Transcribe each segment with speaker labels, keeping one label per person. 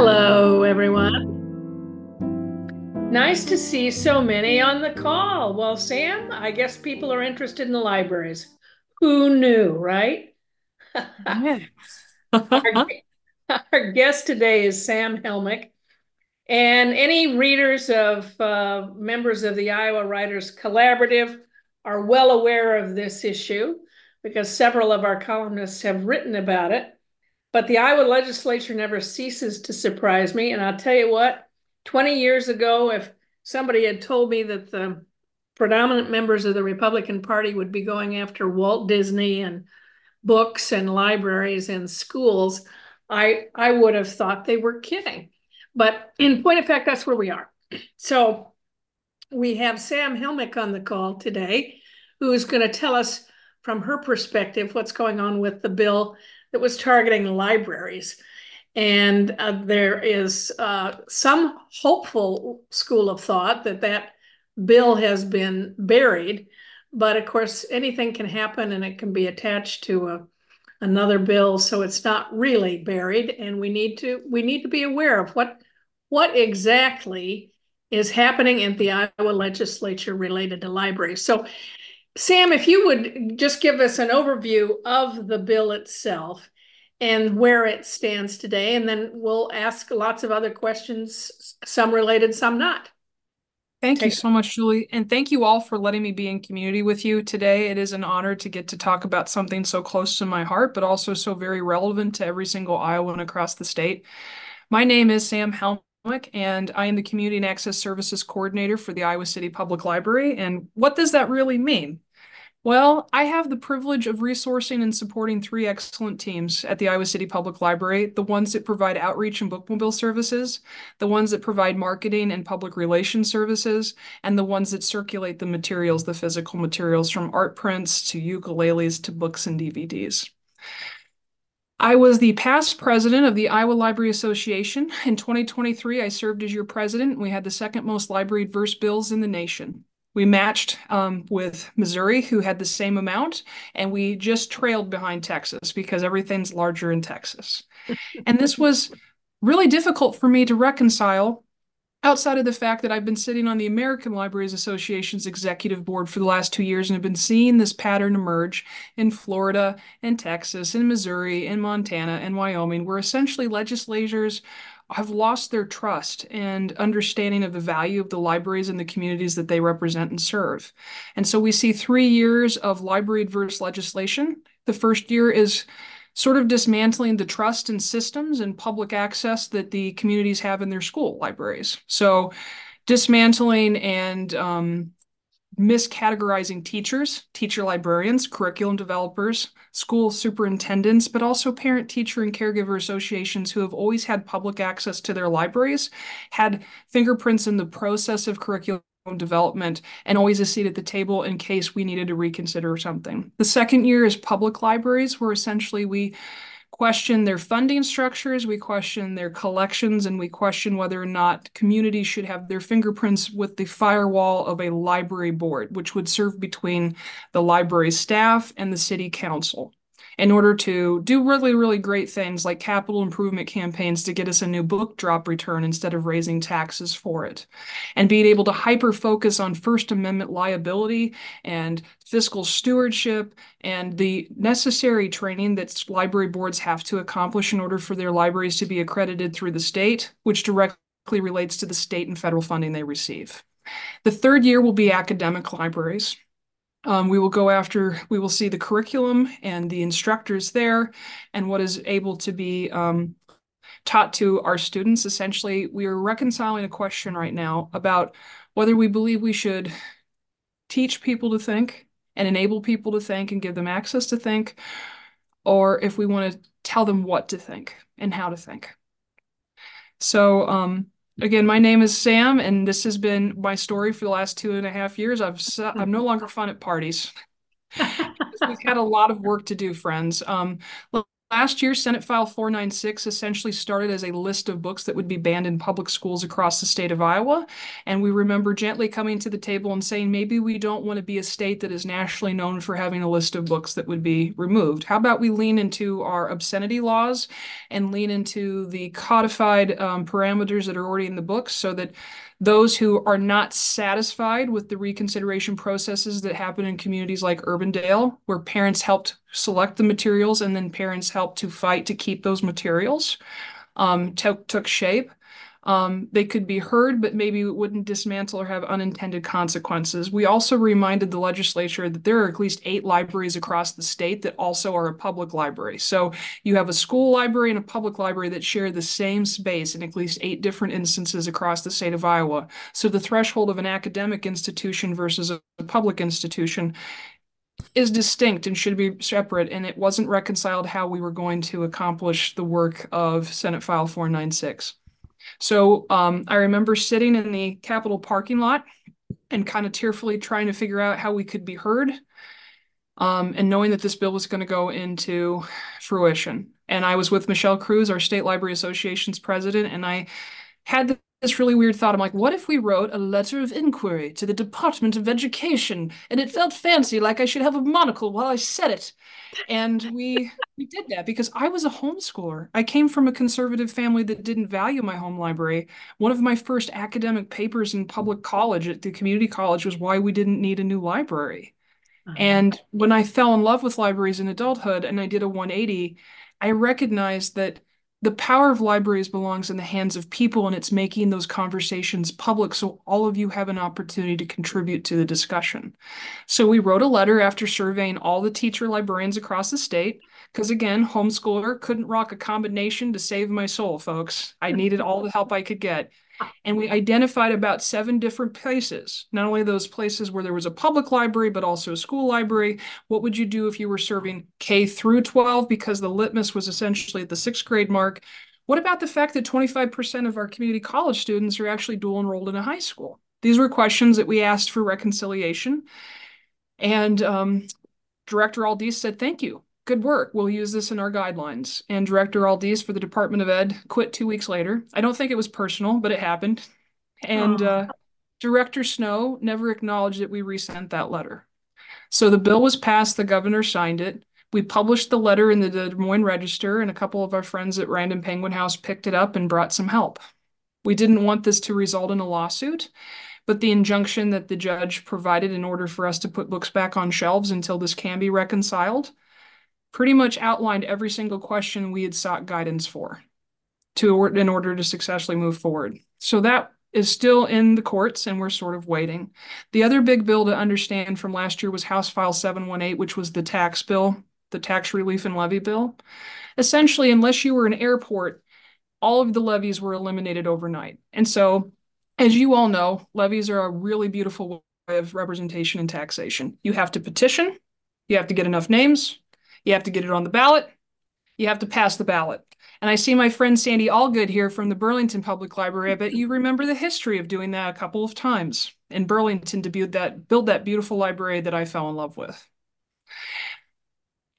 Speaker 1: Hello, everyone. Nice to see so many on the call. Well, Sam, I guess people are interested in the libraries. Who knew, right? our, our, guest today is Sam Helmick. And any readers of uh, members of the Iowa Writers Collaborative are well aware of this issue because several of our columnists have written about it. But the Iowa legislature never ceases to surprise me. And I'll tell you what, 20 years ago, if somebody had told me that the predominant members of the Republican Party would be going after Walt Disney and books and libraries and schools, I, I would have thought they were kidding. But in point of fact, that's where we are. So we have Sam Helmick on the call today, who is going to tell us from her perspective what's going on with the bill that was targeting libraries. And uh, there is uh, some hopeful school of thought that that bill has been buried. But of course, anything can happen and it can be attached to a, another bill. So it's not really buried. And we need to we need to be aware of what what exactly is happening in the Iowa legislature related to libraries. So Sam, if you would just give us an overview of the bill itself and where it stands today, and then we'll ask lots of other questions, some related, some not.
Speaker 2: Thank Take you so much, Julie. And thank you all for letting me be in community with you today. It is an honor to get to talk about something so close to my heart, but also so very relevant to every single Iowan across the state. My name is Sam Helmick, and I am the Community and Access Services Coordinator for the Iowa City Public Library. And what does that really mean? Well, I have the privilege of resourcing and supporting three excellent teams at the Iowa City Public Library the ones that provide outreach and bookmobile services, the ones that provide marketing and public relations services, and the ones that circulate the materials, the physical materials from art prints to ukuleles to books and DVDs. I was the past president of the Iowa Library Association. In 2023, I served as your president. We had the second most library verse bills in the nation. We matched um, with Missouri, who had the same amount, and we just trailed behind Texas because everything's larger in Texas. and this was really difficult for me to reconcile outside of the fact that I've been sitting on the American Libraries Association's executive board for the last two years and have been seeing this pattern emerge in Florida and Texas and Missouri and Montana and Wyoming, where essentially legislators have lost their trust and understanding of the value of the libraries and the communities that they represent and serve. And so we see three years of library adverse legislation. The first year is sort of dismantling the trust in systems and public access that the communities have in their school libraries. So dismantling and um, miscategorizing teachers, teacher librarians, curriculum developers, school superintendents, but also parent, teacher, and caregiver associations who have always had public access to their libraries, had fingerprints in the process of curriculum development, and always a seat at the table in case we needed to reconsider something. The second year is public libraries, where essentially we question their funding structures, we question their collections, and we question whether or not communities should have their fingerprints with the firewall of a library board, which would serve between the library staff and the city council in order to do really, really great things like capital improvement campaigns to get us a new book drop return instead of raising taxes for it. And being able to hyper focus on First Amendment liability and fiscal stewardship and the necessary training that library boards have to accomplish in order for their libraries to be accredited through the state, which directly relates to the state and federal funding they receive. The third year will be academic libraries. Um, we will go after, we will see the curriculum and the instructors there and what is able to be um, taught to our students. Essentially, we are reconciling a question right now about whether we believe we should teach people to think and enable people to think and give them access to think, or if we want to tell them what to think and how to think. So um, Again, my name is Sam, and this has been my story for the last two and a half years. I've I'm no longer fun at parties. We've had a lot of work to do, friends. Um, Last year, Senate File 496 essentially started as a list of books that would be banned in public schools across the state of Iowa. And we remember gently coming to the table and saying, maybe we don't want to be a state that is nationally known for having a list of books that would be removed. How about we lean into our obscenity laws and lean into the codified um, parameters that are already in the books so that those who are not satisfied with the reconsideration processes that happen in communities like Urbandale, where parents helped select the materials and then parents helped to fight to keep those materials, um, took shape um, they could be heard, but maybe wouldn't dismantle or have unintended consequences. We also reminded the legislature that there are at least eight libraries across the state that also are a public library. So you have a school library and a public library that share the same space in at least eight different instances across the state of Iowa. So the threshold of an academic institution versus a public institution is distinct and should be separate, and it wasn't reconciled how we were going to accomplish the work of Senate File 496. So um, I remember sitting in the Capitol parking lot and kind of tearfully trying to figure out how we could be heard um, and knowing that this bill was going to go into fruition. And I was with Michelle Cruz, our State Library Association's president, and I had this really weird thought. I'm like, what if we wrote a letter of inquiry to the Department of Education? And it felt fancy, like I should have a monocle while I said it. And we we did that because I was a homeschooler. I came from a conservative family that didn't value my home library. One of my first academic papers in public college at the community college was why we didn't need a new library. Uh-huh. And when I fell in love with libraries in adulthood and I did a 180, I recognized that the power of libraries belongs in the hands of people and it's making those conversations public so all of you have an opportunity to contribute to the discussion. So we wrote a letter after surveying all the teacher librarians across the state because again, homeschooler couldn't rock a combination to save my soul, folks. I needed all the help I could get. And we identified about seven different places, not only those places where there was a public library, but also a school library. What would you do if you were serving K through 12? Because the litmus was essentially at the sixth grade mark. What about the fact that 25% of our community college students are actually dual enrolled in a high school? These were questions that we asked for reconciliation. And um, Director Aldiz said, thank you good work. We'll use this in our guidelines. And Director Aldiz for the Department of Ed quit two weeks later. I don't think it was personal, but it happened. And uh, Director Snow never acknowledged that we resent that letter. So the bill was passed, the governor signed it. We published the letter in the Des Moines Register, and a couple of our friends at Random Penguin House picked it up and brought some help. We didn't want this to result in a lawsuit, but the injunction that the judge provided in order for us to put books back on shelves until this can be reconciled pretty much outlined every single question we had sought guidance for to in order to successfully move forward. So that is still in the courts and we're sort of waiting. The other big bill to understand from last year was House File 718, which was the tax bill, the tax relief and levy bill. Essentially, unless you were an airport, all of the levies were eliminated overnight. And so, as you all know, levies are a really beautiful way of representation and taxation. You have to petition, you have to get enough names, you have to get it on the ballot. You have to pass the ballot. And I see my friend Sandy Allgood here from the Burlington Public Library. I bet you remember the history of doing that a couple of times in Burlington to build that, build that beautiful library that I fell in love with.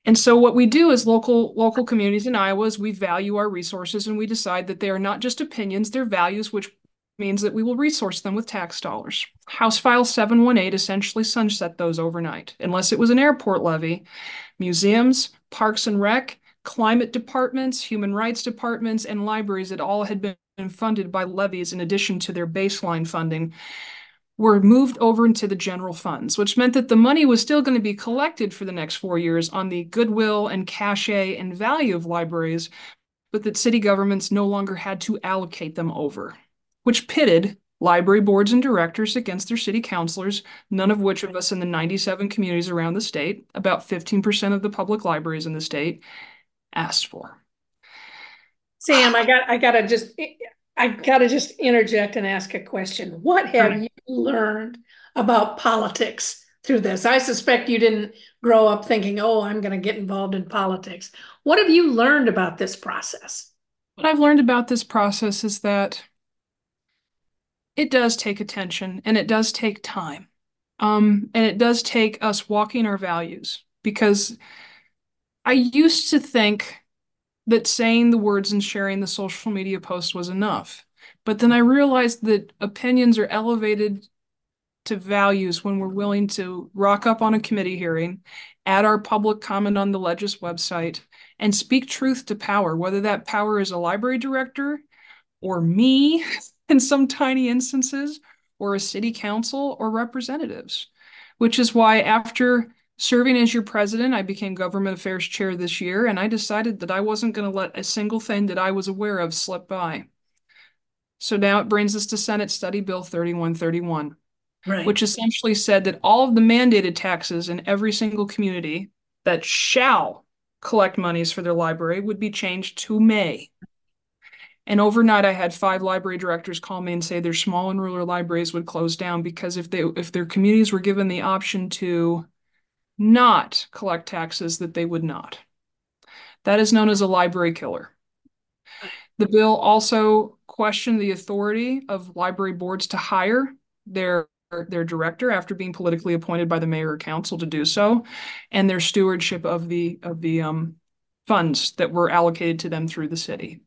Speaker 2: And so what we do as local local communities in Iowa is we value our resources and we decide that they are not just opinions, they're values, which means that we will resource them with tax dollars. House File 718 essentially sunset those overnight, unless it was an airport levy. Museums, parks and rec, climate departments, human rights departments, and libraries that all had been funded by levies in addition to their baseline funding were moved over into the general funds, which meant that the money was still going to be collected for the next four years on the goodwill and cachet and value of libraries, but that city governments no longer had to allocate them over which pitted library boards and directors against their city councilors, none of which of us in the 97 communities around the state, about 15% of the public libraries in the state, asked for.
Speaker 1: Sam, I got I gotta just I gotta just interject and ask a question. What have right. you learned about politics through this? I suspect you didn't grow up thinking, oh, I'm gonna get involved in politics. What have you learned about this process?
Speaker 2: What I've learned about this process is that it does take attention and it does take time. Um, and it does take us walking our values because I used to think that saying the words and sharing the social media post was enough. But then I realized that opinions are elevated to values when we're willing to rock up on a committee hearing, add our public comment on the Legis website, and speak truth to power, whether that power is a library director or me in some tiny instances, or a city council or representatives. Which is why after serving as your president, I became government affairs chair this year, and I decided that I wasn't going to let a single thing that I was aware of slip by. So now it brings us to Senate Study Bill 3131 right. which essentially said that all of the mandated taxes in every single community that shall collect monies for their library would be changed to may. And overnight, I had five library directors call me and say their small and rural libraries would close down because if they if their communities were given the option to not collect taxes, that they would not. That is known as a library killer. The bill also questioned the authority of library boards to hire their their director after being politically appointed by the mayor or council to do so, and their stewardship of the of the um, funds that were allocated to them through the city.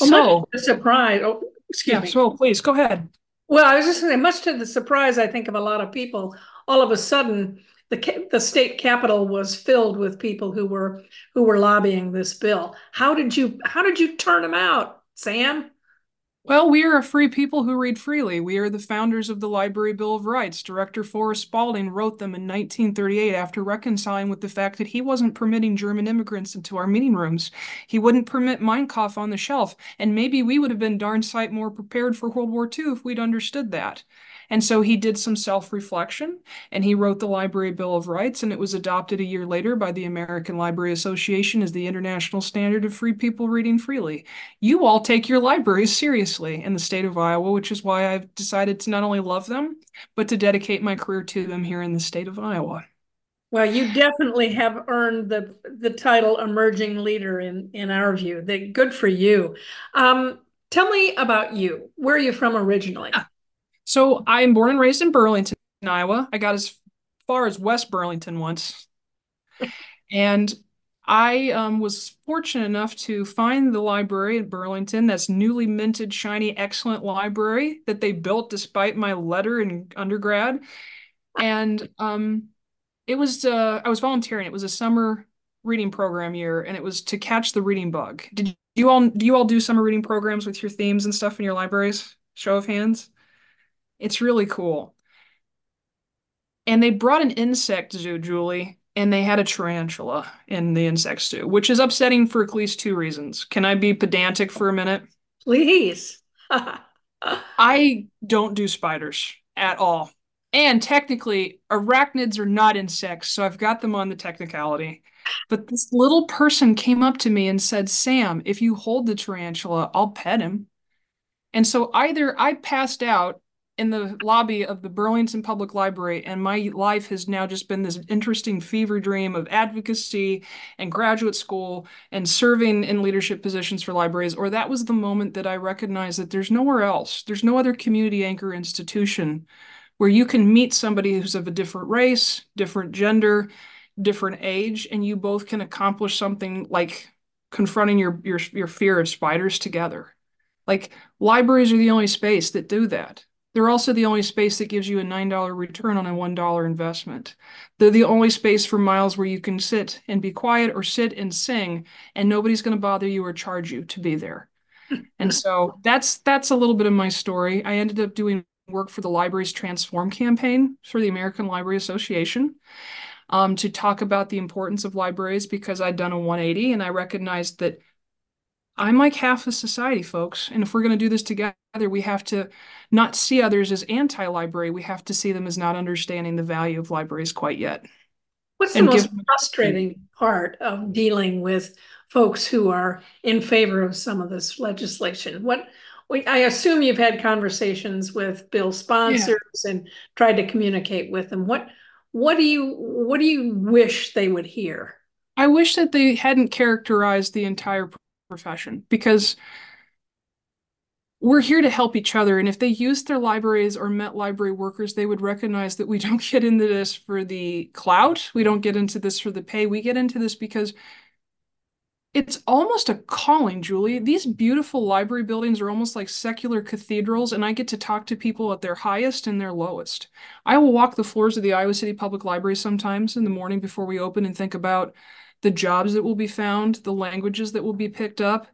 Speaker 1: Well, so, a surprise. Oh, excuse yeah, me.
Speaker 2: So, please go ahead.
Speaker 1: Well, I was just saying, much to the surprise, I think, of a lot of people, all of a sudden, the the state capitol was filled with people who were who were lobbying this bill. How did you how did you turn them out, Sam?
Speaker 2: Well, we are a free people who read freely. We are the founders of the Library Bill of Rights. Director Forrest Spaulding wrote them in 1938 after reconciling with the fact that he wasn't permitting German immigrants into our meeting rooms. He wouldn't permit Mein Kampf on the shelf, and maybe we would have been darn sight more prepared for World War II if we'd understood that. And so he did some self reflection and he wrote the Library Bill of Rights, and it was adopted a year later by the American Library Association as the international standard of free people reading freely. You all take your libraries seriously in the state of Iowa, which is why I've decided to not only love them, but to dedicate my career to them here in the state of Iowa.
Speaker 1: Well, you definitely have earned the the title emerging leader in in our view. The, good for you. Um, tell me about you. Where are you from originally?
Speaker 2: Yeah. So I'm born and raised in Burlington, Iowa. I got as far as West Burlington once. and I um, was fortunate enough to find the library at Burlington, that's newly minted, shiny, excellent library that they built despite my letter in undergrad. And um, it was, uh, I was volunteering. It was a summer reading program year, and it was to catch the reading bug. Did you all, do you all do summer reading programs with your themes and stuff in your libraries? Show of hands. It's really cool. And they brought an insect zoo, Julie, and they had a tarantula in the insect zoo, which is upsetting for at least two reasons. Can I be pedantic for a minute?
Speaker 1: Please.
Speaker 2: I don't do spiders at all. And technically, arachnids are not insects, so I've got them on the technicality. But this little person came up to me and said, Sam, if you hold the tarantula, I'll pet him. And so either I passed out in the lobby of the Burlington Public Library, and my life has now just been this interesting fever dream of advocacy and graduate school and serving in leadership positions for libraries. Or that was the moment that I recognized that there's nowhere else, there's no other community anchor institution where you can meet somebody who's of a different race, different gender, different age, and you both can accomplish something like confronting your your, your fear of spiders together. Like libraries are the only space that do that. They're also the only space that gives you a $9 return on a $1 investment. They're the only space for miles where you can sit and be quiet or sit and sing, and nobody's going to bother you or charge you to be there. and so that's that's a little bit of my story. I ended up doing work for the Libraries Transform campaign for the American Library Association um, to talk about the importance of libraries because I'd done a 180 and I recognized that I'm like half of society, folks. And if we're going to do this together, we have to not see others as anti library. We have to see them as not understanding the value of libraries quite yet.
Speaker 1: What's the most frustrating part of dealing with folks who are in favor of some of this legislation? What I assume you've had conversations with bill sponsors yeah. and tried to communicate with them. What what do you what do you wish they would hear?
Speaker 2: I wish that they hadn't characterized the entire profession because we're here to help each other. And if they used their libraries or met library workers, they would recognize that we don't get into this for the clout. We don't get into this for the pay. We get into this because it's almost a calling, Julie. These beautiful library buildings are almost like secular cathedrals, and I get to talk to people at their highest and their lowest. I will walk the floors of the Iowa City Public Library sometimes in the morning before we open and think about the jobs that will be found, the languages that will be picked up,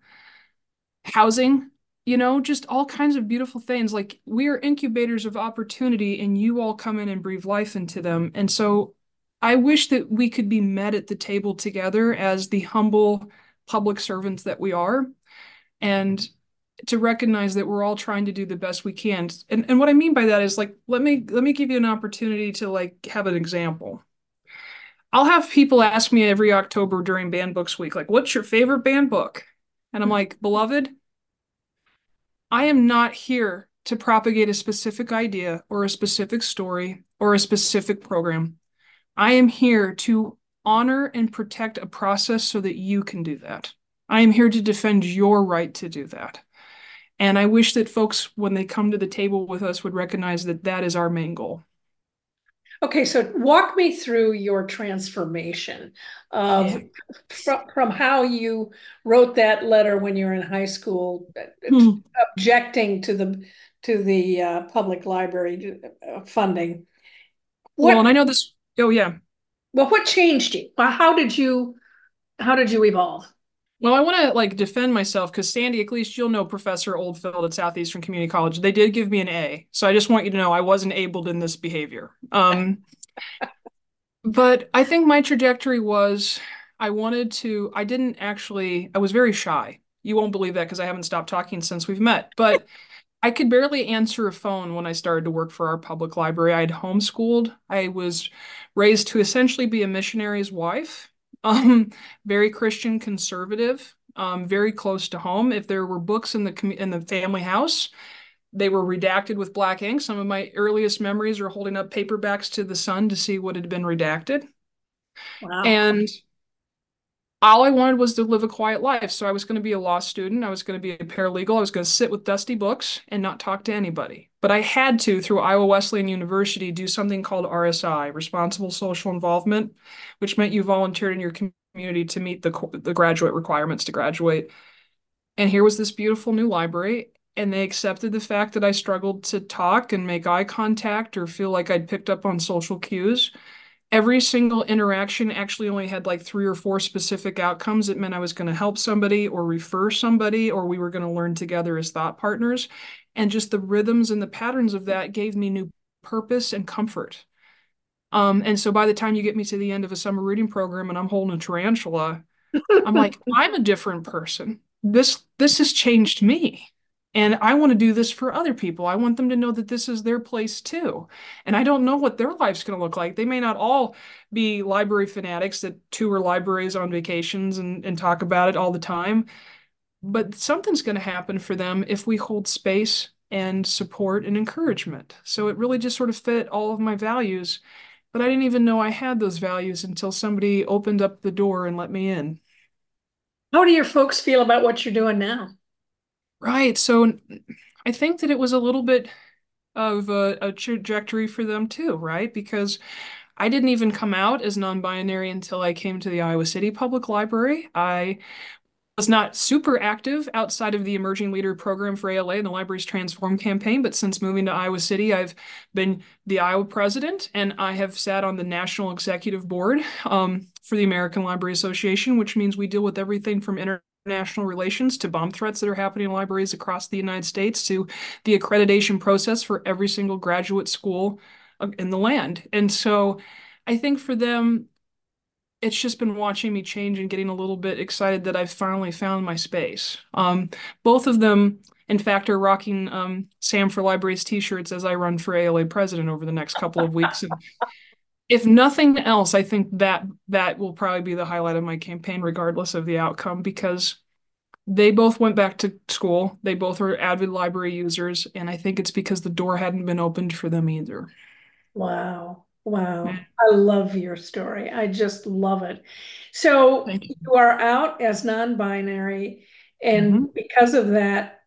Speaker 2: housing, you know, just all kinds of beautiful things. Like we are incubators of opportunity, and you all come in and breathe life into them. And so I wish that we could be met at the table together as the humble public servants that we are and to recognize that we're all trying to do the best we can and, and what i mean by that is like let me let me give you an opportunity to like have an example i'll have people ask me every october during banned books week like what's your favorite banned book and i'm hmm. like beloved i am not here to propagate a specific idea or a specific story or a specific program i am here to honor and protect a process so that you can do that. I am here to defend your right to do that. And I wish that folks, when they come to the table with us, would recognize that that is our main goal.
Speaker 1: Okay, so walk me through your transformation of yeah. from, from how you wrote that letter when you were in high school, hmm. objecting to the to the uh, public library uh, funding.
Speaker 2: What, well, and I know this. Oh yeah,
Speaker 1: well, what changed you? How did you how did you evolve?
Speaker 2: Well, I want to like defend myself because Sandy, at least you'll know Professor Oldfield at Southeastern Community College. They did give me an A, so I just want you to know I wasn't abled in this behavior. Um, but I think my trajectory was I wanted to. I didn't actually. I was very shy. You won't believe that because I haven't stopped talking since we've met. But I could barely answer a phone when I started to work for our public library. I had homeschooled. I was raised to essentially be a missionary's wife, um, very Christian conservative, um, very close to home. If there were books in the in the family house, they were redacted with black ink. Some of my earliest memories are holding up paperbacks to the sun to see what had been redacted. Wow. And all I wanted was to live a quiet life. So I was going to be a law student. I was going to be a paralegal. I was going to sit with dusty books and not talk to anybody. But I had to, through Iowa Wesleyan University, do something called RSI, Responsible Social Involvement, which meant you volunteered in your community to meet the, the graduate requirements to graduate. And here was this beautiful new library. And they accepted the fact that I struggled to talk and make eye contact or feel like I'd picked up on social cues every single interaction actually only had like three or four specific outcomes. It meant I was going to help somebody or refer somebody, or we were going to learn together as thought partners. And just the rhythms and the patterns of that gave me new purpose and comfort. Um, and so by the time you get me to the end of a summer reading program and I'm holding a tarantula, I'm like, I'm a different person. This this has changed me. And I want to do this for other people. I want them to know that this is their place too. And I don't know what their life's going to look like. They may not all be library fanatics that tour libraries on vacations and, and talk about it all the time. But something's going to happen for them if we hold space and support and encouragement. So it really just sort of fit all of my values. But I didn't even know I had those values until somebody opened up the door and let me in.
Speaker 1: How do your folks feel about what you're doing now?
Speaker 2: Right. So I think that it was a little bit of a, a trajectory for them too, right? Because I didn't even come out as non-binary until I came to the Iowa City Public Library. I was not super active outside of the Emerging Leader Program for ALA and the library's Transform campaign, but since moving to Iowa City, I've been the Iowa president and I have sat on the National Executive Board um, for the American Library Association, which means we deal with everything from inter international relations to bomb threats that are happening in libraries across the United States to the accreditation process for every single graduate school uh, in the land. And so I think for them, it's just been watching me change and getting a little bit excited that I've finally found my space. Um, both of them, in fact, are rocking um, Sam for Libraries t-shirts as I run for ALA president over the next couple of weeks. And if nothing else, I think that that will probably be the highlight of my campaign, regardless of the outcome, because they both went back to school. They both are avid library users, and I think it's because the door hadn't been opened for them either.
Speaker 1: Wow. Wow. I love your story. I just love it. So you. you. are out as non-binary, and mm-hmm. because of that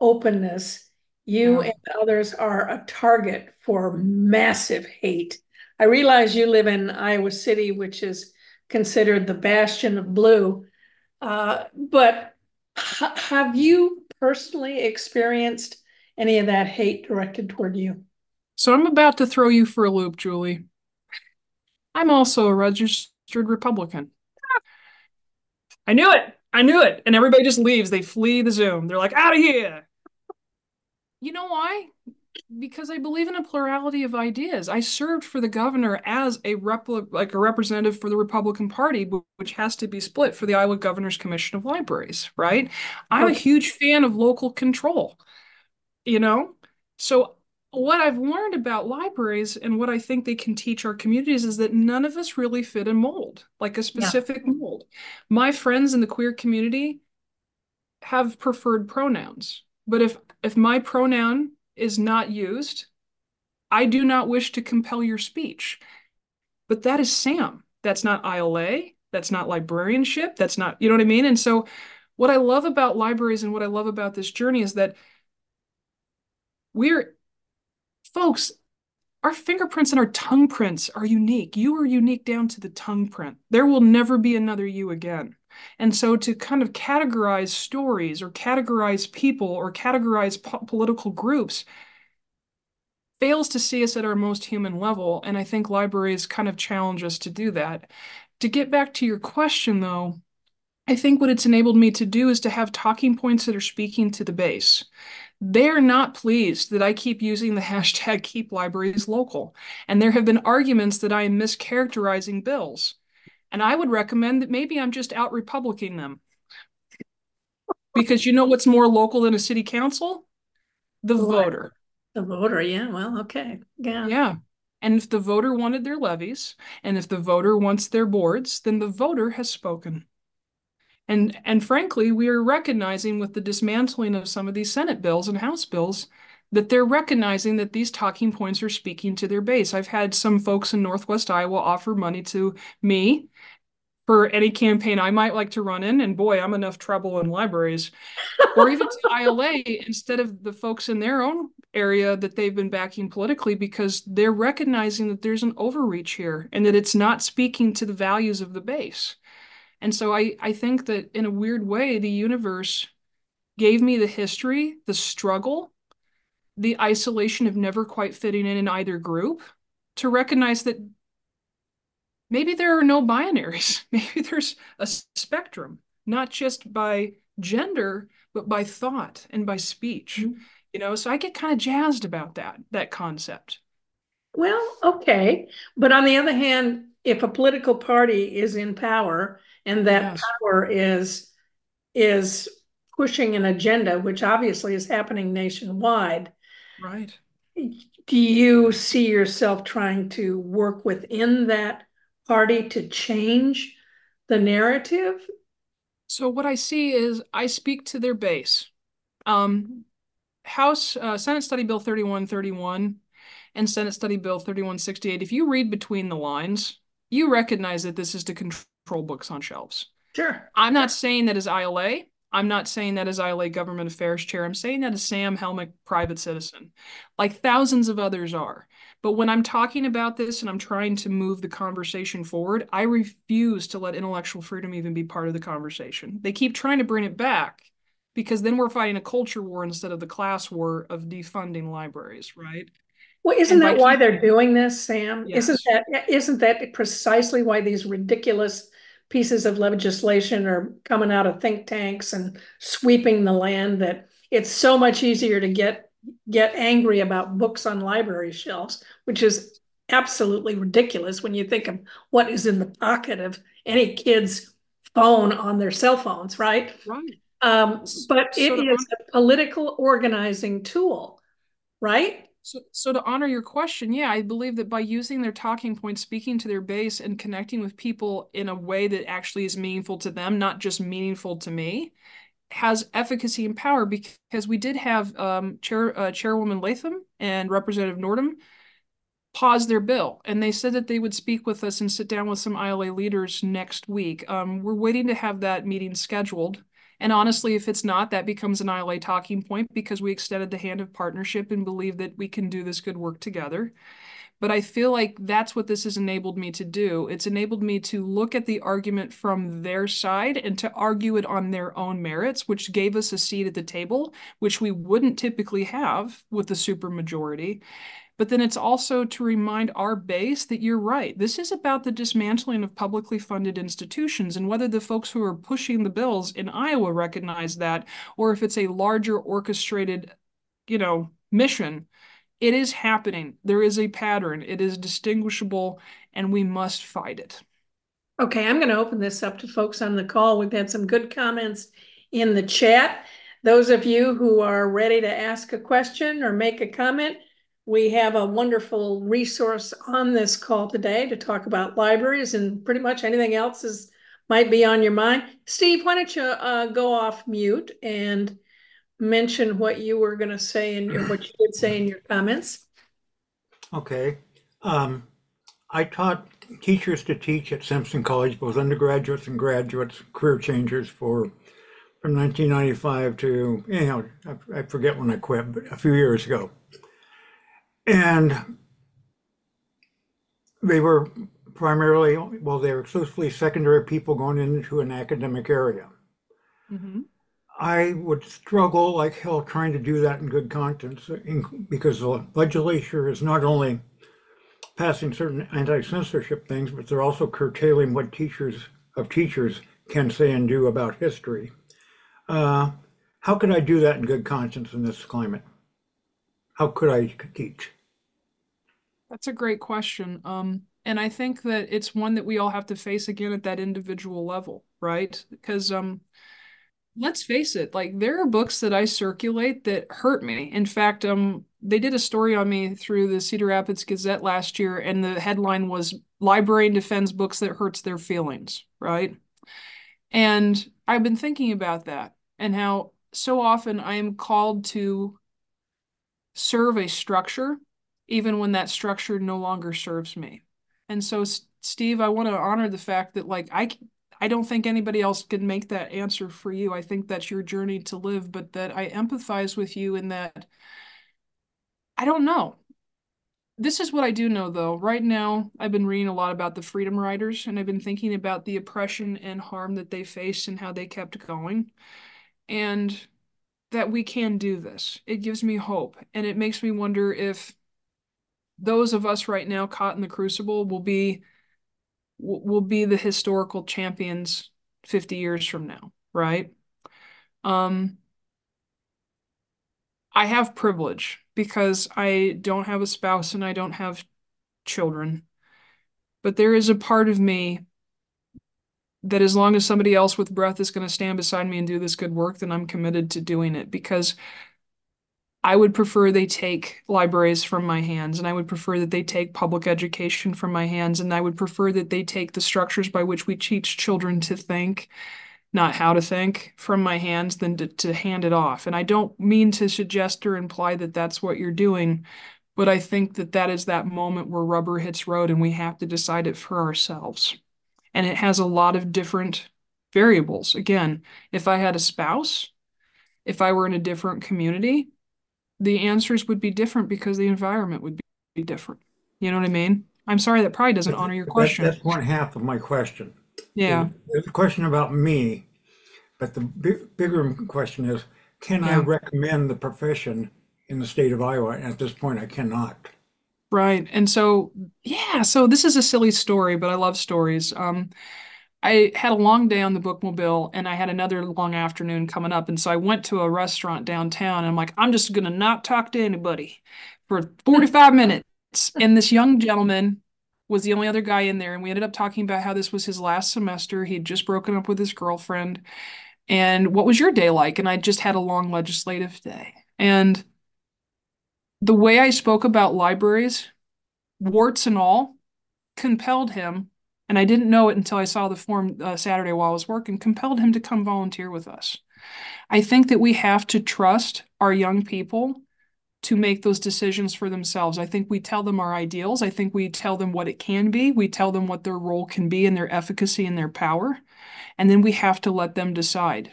Speaker 1: openness, you yeah. and others are a target for massive hate I realize you live in Iowa City, which is considered the bastion of blue. Uh, but have you personally experienced any of that hate directed toward you?
Speaker 2: So I'm about to throw you for a loop, Julie. I'm also a registered Republican. I knew it. I knew it. And everybody just leaves. They flee the Zoom. They're like, out of here. You know why? Because I believe in a plurality of ideas. I served for the governor as a rep like a representative for the Republican Party, which has to be split for the Iowa Governor's Commission of Libraries, right? I'm a huge fan of local control. You know? So what I've learned about libraries and what I think they can teach our communities is that none of us really fit a mold, like a specific yeah. mold. My friends in the queer community have preferred pronouns, but if if my pronoun is not used, I do not wish to compel your speech. But that is Sam. That's not ILA. That's not librarianship. That's not, you know what I mean? And so, what I love about libraries and what I love about this journey is that we're folks, our fingerprints and our tongue prints are unique. You are unique down to the tongue print. There will never be another you again. And so to kind of categorize stories or categorize people or categorize po political groups fails to see us at our most human level. And I think libraries kind of challenge us to do that. To get back to your question, though, I think what it's enabled me to do is to have talking points that are speaking to the base. They're not pleased that I keep using the hashtag keep libraries local. And there have been arguments that I am mischaracterizing bills. And I would recommend that maybe I'm just out republicing them. Because you know what's more local than a city council? The voter.
Speaker 1: The voter, yeah. Well, okay. Yeah.
Speaker 2: Yeah. And if the voter wanted their levies, and if the voter wants their boards, then the voter has spoken. And, and frankly, we are recognizing with the dismantling of some of these Senate bills and House bills that they're recognizing that these talking points are speaking to their base. I've had some folks in Northwest Iowa offer money to me for any campaign I might like to run in. And boy, I'm enough trouble in libraries. or even to ILA instead of the folks in their own area that they've been backing politically because they're recognizing that there's an overreach here and that it's not speaking to the values of the base. And so I, I think that in a weird way, the universe gave me the history, the struggle, the isolation of never quite fitting in in either group to recognize that maybe there are no binaries. Maybe there's a spectrum, not just by gender, but by thought and by speech. Mm-hmm. You know, so I get kind of jazzed about that, that concept.
Speaker 1: Well, okay. But on the other hand, if a political party is in power and that yes. power is is pushing an agenda which obviously is happening nationwide
Speaker 2: right
Speaker 1: do you see yourself trying to work within that party to change the narrative
Speaker 2: so what i see is i speak to their base um, house uh, senate study bill 3131 and senate study bill 3168 if you read between the lines you recognize that this is to control books on shelves.
Speaker 1: Sure.
Speaker 2: I'm not saying that as ILA. I'm not saying that as ILA government affairs chair. I'm saying that as Sam Helmick, private citizen, like thousands of others are. But when I'm talking about this and I'm trying to move the conversation forward, I refuse to let intellectual freedom even be part of the conversation. They keep trying to bring it back because then we're fighting a culture war instead of the class war of defunding libraries, right?
Speaker 1: Well, isn't that why they're doing this, Sam? Yes. Isn't that isn't that precisely why these ridiculous pieces of legislation are coming out of think tanks and sweeping the land that it's so much easier to get get angry about books on library shelves, which is absolutely ridiculous when you think of what is in the pocket of any kid's phone on their cell phones, right?
Speaker 2: Right.
Speaker 1: Um, but so it is a political organizing tool, right?
Speaker 2: So, so to honor your question, yeah, I believe that by using their talking points, speaking to their base, and connecting with people in a way that actually is meaningful to them, not just meaningful to me, has efficacy and power. Because we did have um, Chair uh, Chairwoman Latham and Representative Nordham pause their bill, and they said that they would speak with us and sit down with some ILA leaders next week. Um, we're waiting to have that meeting scheduled. And honestly, if it's not, that becomes an ILA talking point because we extended the hand of partnership and believe that we can do this good work together. But I feel like that's what this has enabled me to do. It's enabled me to look at the argument from their side and to argue it on their own merits, which gave us a seat at the table, which we wouldn't typically have with the supermajority. But then it's also to remind our base that you're right. This is about the dismantling of publicly funded institutions and whether the folks who are pushing the bills in Iowa recognize that, or if it's a larger orchestrated, you know, mission. It is happening. There is a pattern. It is distinguishable, and we must fight it.
Speaker 1: Okay, I'm going to open this up to folks on the call. We've had some good comments in the chat. Those of you who are ready to ask a question or make a comment, we have a wonderful resource on this call today to talk about libraries and pretty much anything else is might be on your mind. Steve, why don't you uh, go off mute and mention what you were going to say and what you did say in your comments?
Speaker 3: Okay. Um, I taught teachers to teach at Simpson College, both undergraduates and graduates, career changers for from 1995 to, you know, I, I forget when I quit, but a few years ago. And they were primarily, well, they were exclusively secondary people going into an academic area. Mm-hmm. I would struggle like hell trying to do that in good conscience because the legislature is not only passing certain anti-censorship things, but they're also curtailing what teachers of teachers can say and do about history. Uh, how could I do that in good conscience in this climate? How could I teach?
Speaker 2: That's a great question. Um, and I think that it's one that we all have to face again at that individual level, right? Because um, let's face it, like there are books that I circulate that hurt me. In fact, um, they did a story on me through the Cedar Rapids Gazette last year, and the headline was "Librarian Defends Books That Hurts Their Feelings," right? And I've been thinking about that and how so often I am called to serve a structure even when that structure no longer serves me. And so, Steve, I want to honor the fact that, like, I, I don't think anybody else can make that answer for you. I think that's your journey to live, but that I empathize with you in that I don't know. This is what I do know, though. Right now, I've been reading a lot about the Freedom Riders, and I've been thinking about the oppression and harm that they faced and how they kept going. And that we can do this. It gives me hope. And it makes me wonder if those of us right now caught in the crucible will be will be the historical champions 50 years from now right? Um i have privilege because i don't have a spouse and i don't have children. But there is a part of me that as long as somebody else with breath is going to stand beside me and do this good work then i'm committed to doing it because I would prefer they take libraries from my hands, and I would prefer that they take public education from my hands, and I would prefer that they take the structures by which we teach children to think, not how to think, from my hands than to, to hand it off. And I don't mean to suggest or imply that that's what you're doing, but I think that that is that moment where rubber hits road and we have to decide it for ourselves. And it has a lot of different variables. Again, if I had a spouse, if I were in a different community, the answers would be different because the environment would be different. You know what I mean? I'm sorry that probably doesn't honor your question.
Speaker 3: That's one half of my question.
Speaker 2: Yeah.
Speaker 3: There's a question about me, but the big, bigger question is, can I recommend the profession in the state of Iowa? And at this point, I cannot.
Speaker 2: Right. And so, yeah, so this is a silly story, but I love stories. Um, I had a long day on the bookmobile and I had another long afternoon coming up. And so I went to a restaurant downtown and I'm like, I'm just going to not talk to anybody for 45 minutes. And this young gentleman was the only other guy in there. And we ended up talking about how this was his last semester. He had just broken up with his girlfriend. And what was your day like? And I just had a long legislative day. And the way I spoke about libraries, warts and all, compelled him and I didn't know it until I saw the form uh, Saturday while I was working, compelled him to come volunteer with us. I think that we have to trust our young people to make those decisions for themselves. I think we tell them our ideals. I think we tell them what it can be. We tell them what their role can be and their efficacy and their power. And then we have to let them decide.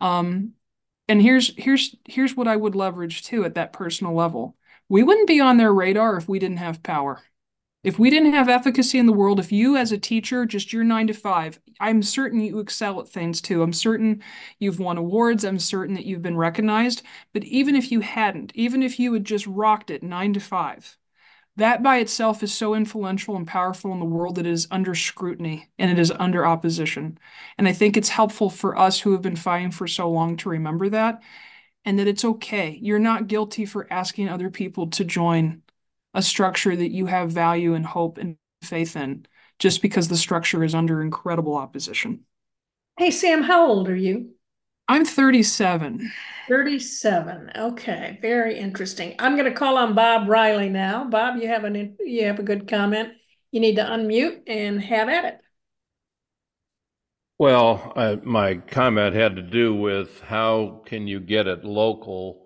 Speaker 2: Um, and here's here's here's what I would leverage too at that personal level. We wouldn't be on their radar if we didn't have power. If we didn't have efficacy in the world, if you as a teacher, just your nine to five, I'm certain you excel at things too. I'm certain you've won awards. I'm certain that you've been recognized. But even if you hadn't, even if you had just rocked it nine to five, that by itself is so influential and powerful in the world that it is under scrutiny and it is under opposition. And I think it's helpful for us who have been fighting for so long to remember that and that it's okay. You're not guilty for asking other people to join a structure that you have value and hope and faith in just because the structure is under incredible opposition.
Speaker 1: Hey, Sam, how old are you?
Speaker 2: I'm 37.
Speaker 1: 37. Okay, very interesting. I'm going to call on Bob Riley now. Bob, you have an you have a good comment. You need to unmute and have at it.
Speaker 4: Well, uh, my comment had to do with how can you get it local uh,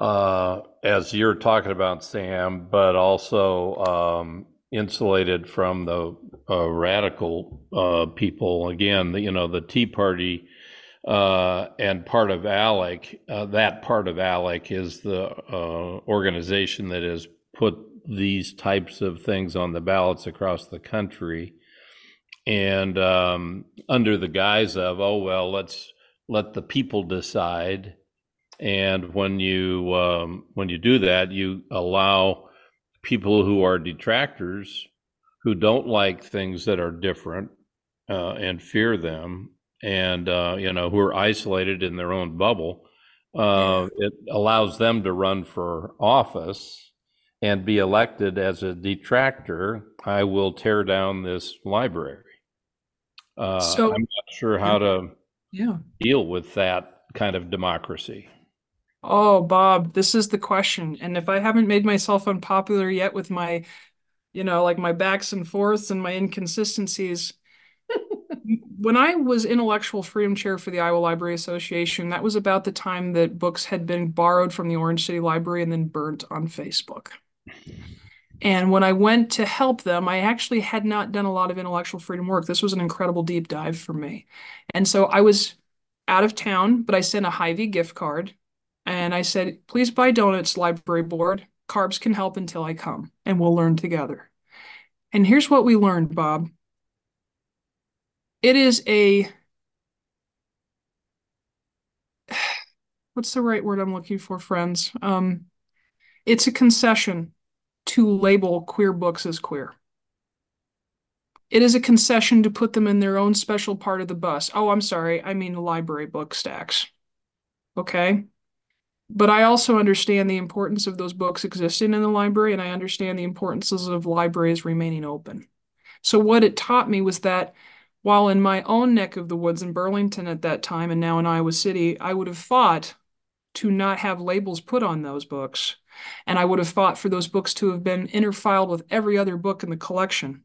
Speaker 4: as you're talking about, Sam, but also um, insulated from the uh, radical uh, people. Again, you know, the Tea Party uh, and part of ALEC, uh, that part of ALEC is the uh, organization that has put these types of things on the ballots across the country. And um, under the guise of, oh, well, let's let the people decide and when you um, when you do that, you allow people who are detractors, who don't like things that are different uh, and fear them, and uh, you know who are isolated in their own bubble. Uh, it allows them to run for office and be elected as a detractor. I will tear down this library. Uh, so, I'm not sure how to yeah. deal with that kind of democracy.
Speaker 2: Oh, Bob, this is the question. And if I haven't made myself unpopular yet with my, you know, like my backs and forths and my inconsistencies, when I was intellectual freedom chair for the Iowa Library Association, that was about the time that books had been borrowed from the Orange City Library and then burnt on Facebook. And when I went to help them, I actually had not done a lot of intellectual freedom work. This was an incredible deep dive for me. And so I was out of town, but I sent a Hy-Vee gift card and I said, please buy donuts, library board. Carbs can help until I come, and we'll learn together. And here's what we learned, Bob. It is a what's the right word I'm looking for, friends? Um, it's a concession to label queer books as queer. It is a concession to put them in their own special part of the bus. Oh, I'm sorry. I mean the library book stacks. Okay but I also understand the importance of those books existing in the library, and I understand the importances of libraries remaining open. So, what it taught me was that while in my own neck of the woods in Burlington at that time and now in Iowa City, I would have fought to not have labels put on those books. And I would have fought for those books to have been interfiled with every other book in the collection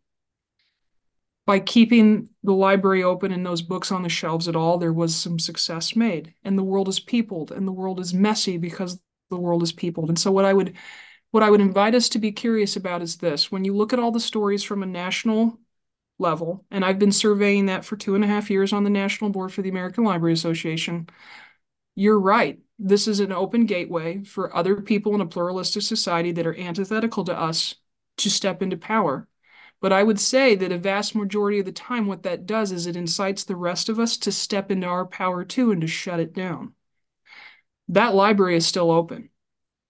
Speaker 2: by keeping the library open and those books on the shelves at all, there was some success made. And the world is peopled and the world is messy because the world is peopled. And so what I would what I would invite us to be curious about is this. When you look at all the stories from a national level, and I've been surveying that for two and a half years on the national board for the American Library Association, you're right. This is an open gateway for other people in a pluralistic society that are antithetical to us to step into power. But I would say that a vast majority of the time, what that does is it incites the rest of us to step into our power too and to shut it down. That library is still open.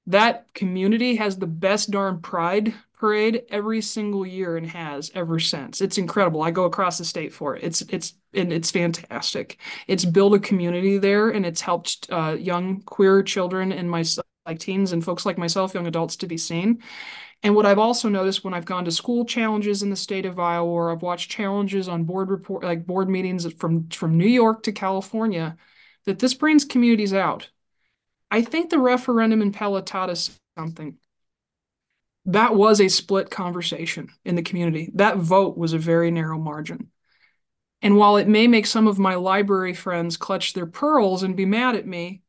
Speaker 2: That community has the best darn pride parade every single year and has ever since. It's incredible. I go across the state for it. It's it's and it's fantastic. It's built a community there and it's helped uh, young queer children and my like teens and folks like myself, young adults, to be seen. And what I've also noticed when I've gone to school challenges in the state of Iowa, or I've watched challenges on board report, like board meetings from from New York to California, that this brings communities out. I think the referendum in taught us something. That was a split conversation in the community. That vote was a very narrow margin. And while it may make some of my library friends clutch their pearls and be mad at me,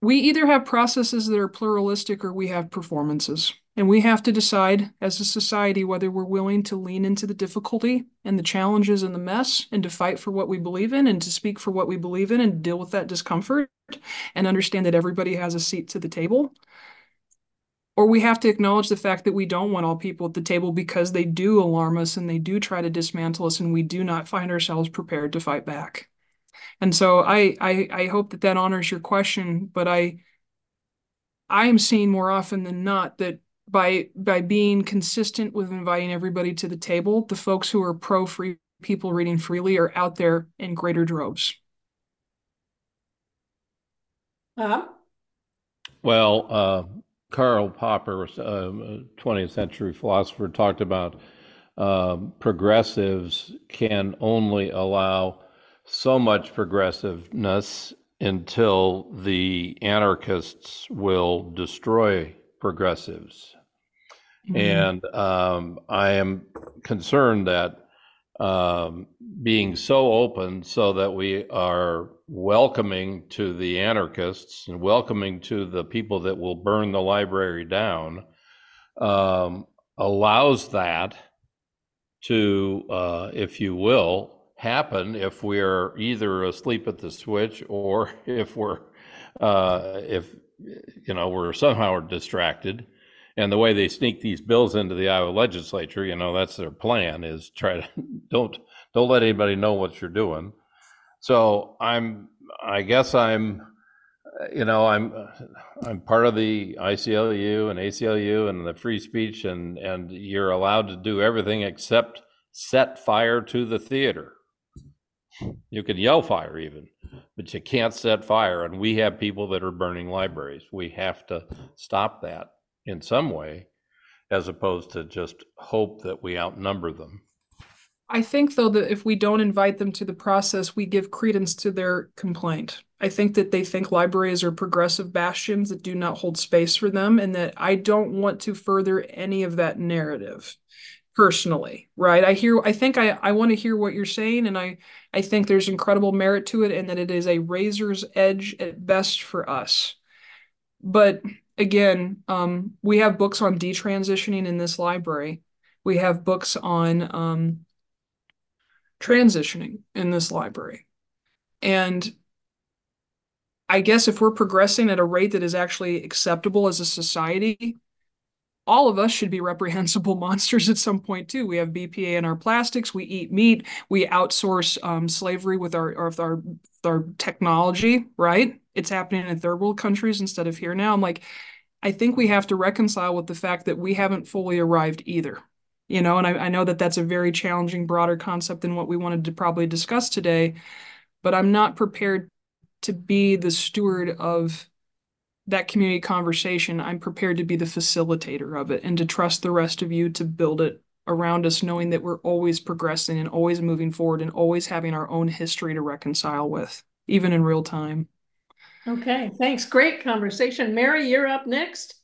Speaker 2: we either have processes that are pluralistic or we have performances. And we have to decide as a society whether we're willing to lean into the difficulty and the challenges and the mess and to fight for what we believe in and to speak for what we believe in and deal with that discomfort and understand that everybody has a seat to the table. or we have to acknowledge the fact that we don't want all people at the table because they do alarm us and they do try to dismantle us and we do not find ourselves prepared to fight back and so i i, I hope that that honors your question but i i am seeing more often than not that by by being consistent with inviting everybody to the table the folks who are pro free people reading freely are out there in greater droves
Speaker 1: uh,
Speaker 4: well uh Karl Popper, uh, 20th century philosopher, talked about uh, progressives can only allow so much progressiveness until the anarchists will destroy progressives. Mm-hmm. And um, I am concerned that um, being so open so that we are welcoming to the anarchists and welcoming to the people that will burn the library down um, allows that to, uh, if you will, happen if we're either asleep at the switch or if we're uh, if you know we're somehow distracted and the way they sneak these bills into the Iowa legislature, you know, that's their plan is try to don't don't let anybody know what you're doing. So I'm, I guess I'm, you know, I'm I'm part of the ICLU and ACLU and the free speech, and and you're allowed to do everything except set fire to the theater. You can yell fire even, but you can't set fire. And we have people that are burning libraries. We have to stop that in some way, as opposed to just hope that we outnumber them.
Speaker 2: I think, though, that if we don't invite them to the process, we give credence to their complaint. I think that they think libraries are progressive bastions that do not hold space for them, and that I don't want to further any of that narrative personally right i hear i think i i want to hear what you're saying and i i think there's incredible merit to it and that it is a razor's edge at best for us but again, um, we have books on detransitioning in this library. We have books on um, transitioning in this library. And I guess if we're progressing at a rate that is actually acceptable as a society, all of us should be reprehensible monsters at some point too. We have BPA in our plastics. We eat meat. We outsource um, slavery with our, our with our technology. Right? It's happening in third world countries instead of here now. I'm like, I think we have to reconcile with the fact that we haven't fully arrived either. You know, and I, I know that that's a very challenging, broader concept than what we wanted to probably discuss today. But I'm not prepared to be the steward of that community conversation, I'm prepared to be the facilitator of it and to trust the rest of you to build it around us, knowing that we're always progressing and always moving forward and always having our own history to reconcile with, even in real time.
Speaker 1: Okay, thanks. Great conversation. Mary, you're up next.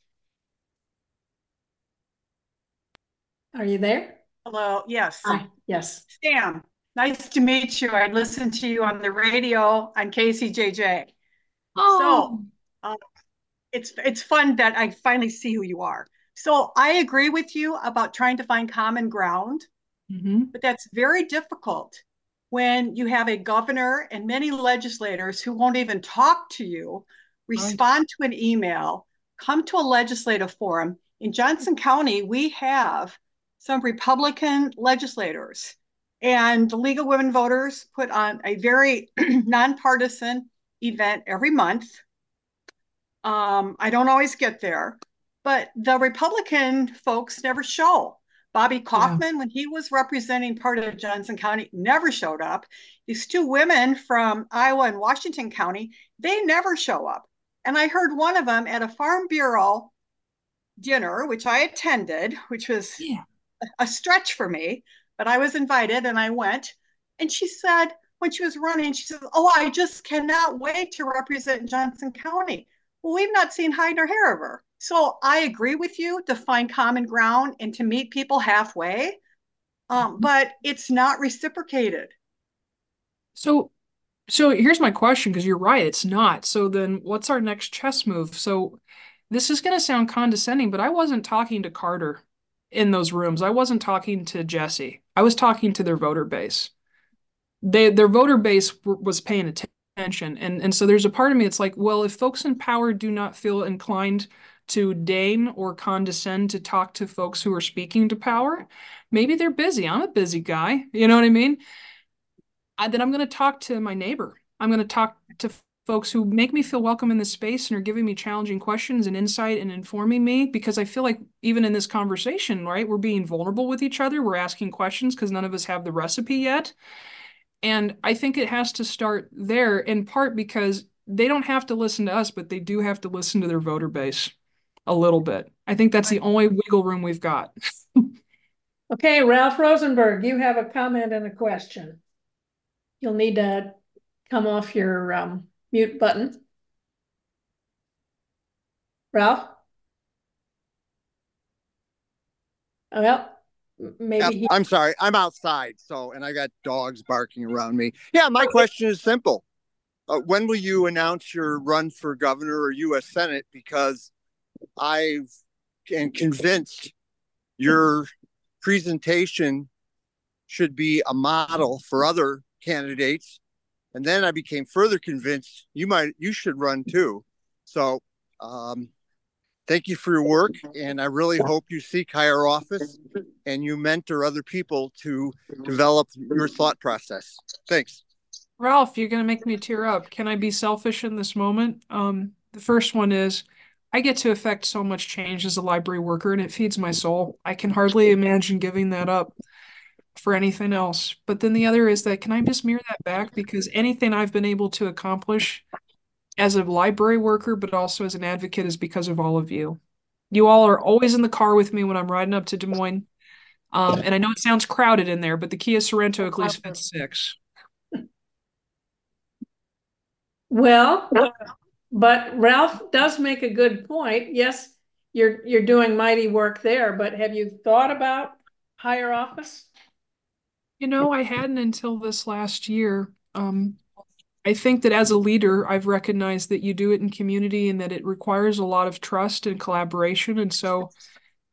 Speaker 1: Are you there?
Speaker 5: Hello, yes.
Speaker 1: Hi, yes.
Speaker 5: Sam, nice to meet you. I listened to you on the radio on KCJJ. Oh. So, uh, it's it's fun that I finally see who you are. So I agree with you about trying to find common ground, mm-hmm. but that's very difficult when you have a governor and many legislators who won't even talk to you, respond right. to an email, come to a legislative forum. In Johnson County, we have some Republican legislators, and the League of Women Voters put on a very nonpartisan event every month um, I don't always get there, but the Republican folks never show. Bobby Kaufmann, yeah. when he was representing part of Johnson County, never showed up. These two women from Iowa and Washington County, they never show up. And I heard one of them at a Farm Bureau dinner, which I attended, which was yeah. a stretch for me, but I was invited and I went. And she said, when she was running, she said, Oh, I just cannot wait to represent Johnson County. Well, we've not seen hide nor hair of her. So I agree with you to find common ground and to meet people halfway, um, mm-hmm. but it's not reciprocated.
Speaker 2: So, so here's my question because you're right, it's not. So then, what's our next chess move? So, this is going to sound condescending, but I wasn't talking to Carter in those rooms. I wasn't talking to Jesse. I was talking to their voter base. They their voter base w- was paying attention attention. And and so there's a part of me it's like, well, if folks in power do not feel inclined to deign or condescend to talk to folks who are speaking to power. Maybe they're busy. I'm a busy guy. You know what I mean? I, then I'm going to talk to my neighbor. I'm going to talk to folks who make me feel welcome in this space and are giving me challenging questions and insight and informing me because I feel like even in this conversation, right, we're being vulnerable with each other. We're asking questions because none of us have the recipe yet. And I think it has to start there in part because they don't have to listen to us, but they do have to listen to their voter base a little bit. I think that's the only wiggle room we've got.
Speaker 1: okay, Ralph Rosenberg, you have a comment and a question. You'll need to come off your um, mute button. Ralph? Oh, well, maybe.
Speaker 6: I'm sorry. I'm outside. So, and I got dogs barking around me. Yeah, my question is simple. Uh, when will you announce your run for governor or U.S. Senate? Because I've am convinced your presentation should be a model for other candidates and then I became further convinced you might you should run too. So um, thank you for your work, and I really hope you seek higher office and you mentor other people to develop your thought process. Thanks.
Speaker 2: Ralph, you're going to make me tear up. Can I be selfish in this moment? Um, the first one is I get to affect so much change as a library worker, and it feeds my soul. I can hardly imagine giving that up for anything else. But then the other is that can I just mirror that back? Because anything I've been able to accomplish as a library worker, but also as an advocate, is because of all of you. You all are always in the car with me when I'm riding up to Des Moines. Um, and I know it sounds crowded in there, but the Kia Sorento at least fits six.
Speaker 1: Well, but Ralph does make a good point. Yes, you're you're doing mighty work there, but have you thought about higher office?
Speaker 2: You know, I hadn't until this last year. Um, I think that as a leader, I've recognized that you do it in community and that it requires a lot of trust and collaboration. And so,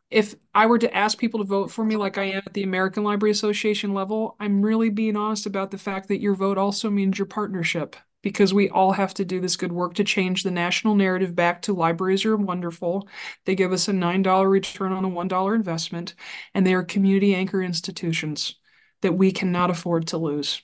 Speaker 2: if I were to ask people to vote for me like I am at the American Library Association level, I'm really being honest about the fact that your vote also means your partnership because we all have to do this good work to change the national narrative back to libraries are wonderful. They give us a $9 return on a $1 investment, and they are community anchor institutions that we cannot afford to lose.